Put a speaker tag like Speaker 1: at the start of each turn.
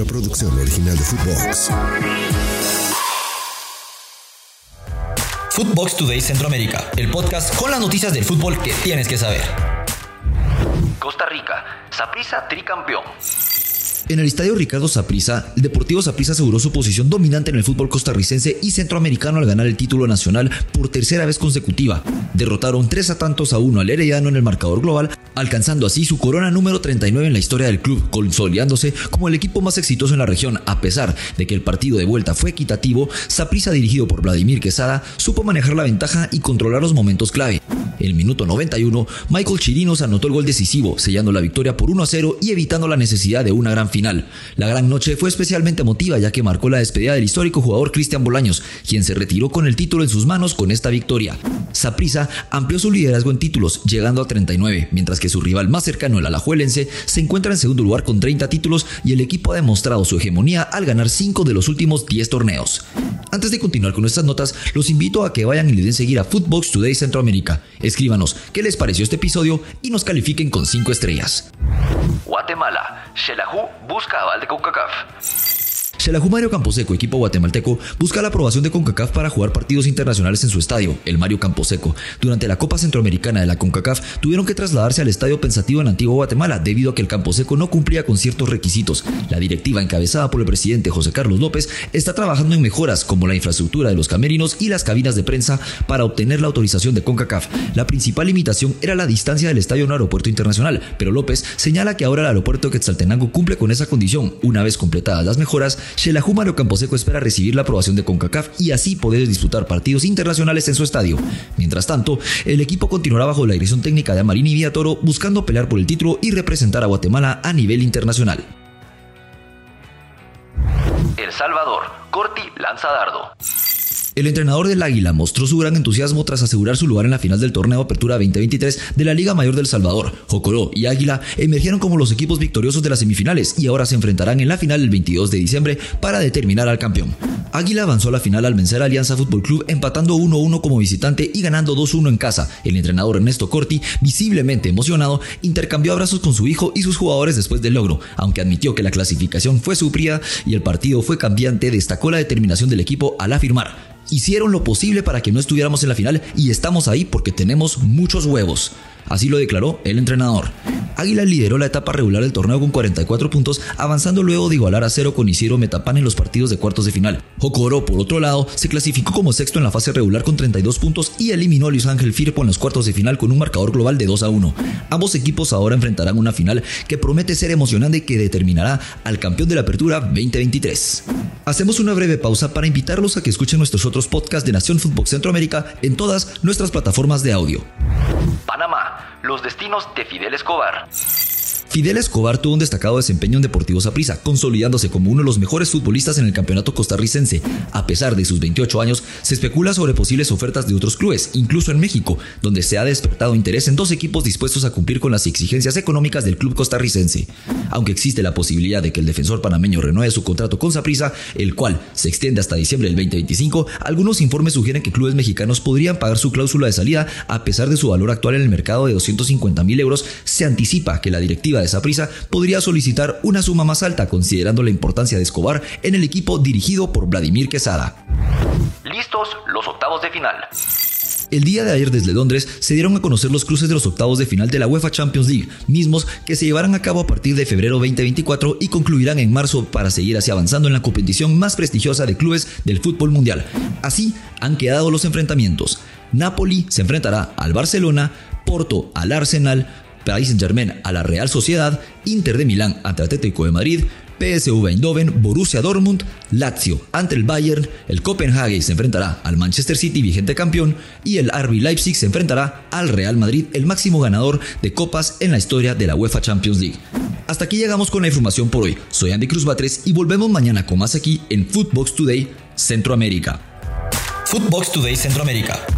Speaker 1: una producción original de Footbox.
Speaker 2: Footbox Today Centroamérica, el podcast con las noticias del fútbol que tienes que saber.
Speaker 3: Costa Rica, Saprissa tricampeón.
Speaker 2: En el estadio Ricardo Saprissa, el Deportivo Saprissa aseguró su posición dominante en el fútbol costarricense y centroamericano al ganar el título nacional por tercera vez consecutiva. Derrotaron 3 a tantos a 1 al Herediano en el marcador global, alcanzando así su corona número 39 en la historia del club, consolidándose como el equipo más exitoso en la región. A pesar de que el partido de vuelta fue equitativo, Saprissa, dirigido por Vladimir Quesada, supo manejar la ventaja y controlar los momentos clave. El minuto 91, Michael Chirinos anotó el gol decisivo, sellando la victoria por 1 a 0 y evitando la necesidad de una gran final. La gran noche fue especialmente emotiva ya que marcó la despedida del histórico jugador Cristian Bolaños, quien se retiró con el título en sus manos con esta victoria. Saprissa amplió su liderazgo en títulos, llegando a 39, mientras que su rival más cercano, el alajuelense, se encuentra en segundo lugar con 30 títulos y el equipo ha demostrado su hegemonía al ganar 5 de los últimos 10 torneos. Antes de continuar con nuestras notas, los invito a que vayan y le den seguir a Footbox Today Centroamérica. Escríbanos qué les pareció este episodio y nos califiquen con 5 estrellas.
Speaker 3: Guatemala, Shelahu busca aval de CONCACAF.
Speaker 2: Xelajú Mario Camposeco, equipo guatemalteco, busca la aprobación de CONCACAF para jugar partidos internacionales en su estadio, el Mario Camposeco. Durante la Copa Centroamericana de la CONCACAF, tuvieron que trasladarse al estadio pensativo en Antigua Guatemala debido a que el Camposeco no cumplía con ciertos requisitos. La directiva, encabezada por el presidente José Carlos López, está trabajando en mejoras como la infraestructura de los camerinos y las cabinas de prensa para obtener la autorización de CONCACAF. La principal limitación era la distancia del estadio a un aeropuerto internacional, pero López señala que ahora el aeropuerto de Quetzaltenango cumple con esa condición. Una vez completadas las mejoras, Xelajú Mario Camposeco espera recibir la aprobación de CONCACAF y así poder disputar partidos internacionales en su estadio. Mientras tanto, el equipo continuará bajo la dirección técnica de Amarini Villatoro buscando pelear por el título y representar a Guatemala a nivel internacional.
Speaker 3: El Salvador, Corti lanza dardo.
Speaker 2: El entrenador del Águila mostró su gran entusiasmo tras asegurar su lugar en la final del torneo Apertura 2023 de la Liga Mayor del Salvador. Jocoró y Águila emergieron como los equipos victoriosos de las semifinales y ahora se enfrentarán en la final el 22 de diciembre para determinar al campeón. Águila avanzó a la final al vencer a Alianza Fútbol Club empatando 1-1 como visitante y ganando 2-1 en casa. El entrenador Ernesto Corti, visiblemente emocionado, intercambió abrazos con su hijo y sus jugadores después del logro, aunque admitió que la clasificación fue sufrida y el partido fue cambiante, destacó la determinación del equipo al afirmar hicieron lo posible para que no estuviéramos en la final y estamos ahí porque tenemos muchos huevos. Así lo declaró el entrenador. Águila lideró la etapa regular del torneo con 44 puntos, avanzando luego de igualar a cero con Isidro Metapan en los partidos de cuartos de final. Jocoro, por otro lado, se clasificó como sexto en la fase regular con 32 puntos y eliminó a Luis Ángel Firpo en los cuartos de final con un marcador global de 2 a 1. Ambos equipos ahora enfrentarán una final que promete ser emocionante y que determinará al campeón de la Apertura 2023. Hacemos una breve pausa para invitarlos a que escuchen nuestros otros podcasts de Nación Fútbol Centroamérica en todas nuestras plataformas de audio.
Speaker 3: Los destinos de Fidel Escobar.
Speaker 2: Fidel Escobar tuvo un destacado desempeño en Deportivo Saprissa, consolidándose como uno de los mejores futbolistas en el campeonato costarricense. A pesar de sus 28 años, se especula sobre posibles ofertas de otros clubes, incluso en México, donde se ha despertado interés en dos equipos dispuestos a cumplir con las exigencias económicas del club costarricense. Aunque existe la posibilidad de que el defensor panameño renueve su contrato con Saprissa, el cual se extiende hasta diciembre del 2025, algunos informes sugieren que clubes mexicanos podrían pagar su cláusula de salida a pesar de su valor actual en el mercado de 250 mil euros. Se anticipa que la directiva de esa prisa podría solicitar una suma más alta considerando la importancia de Escobar en el equipo dirigido por Vladimir Quesada.
Speaker 3: Listos los octavos de final.
Speaker 2: El día de ayer desde Londres se dieron a conocer los cruces de los octavos de final de la UEFA Champions League, mismos que se llevarán a cabo a partir de febrero 2024 y concluirán en marzo para seguir así avanzando en la competición más prestigiosa de clubes del fútbol mundial. Así han quedado los enfrentamientos. Napoli se enfrentará al Barcelona, Porto al Arsenal, Paris Saint-Germain a la Real Sociedad, Inter de Milán ante Atlético de Madrid, PSV Eindhoven, Borussia Dortmund, Lazio ante el Bayern, el Copenhague se enfrentará al Manchester City vigente campeón y el RB Leipzig se enfrentará al Real Madrid, el máximo ganador de copas en la historia de la UEFA Champions League. Hasta aquí llegamos con la información por hoy. Soy Andy Cruz Batres y volvemos mañana con más aquí en Footbox Today Centroamérica.
Speaker 4: Footbox Today Centroamérica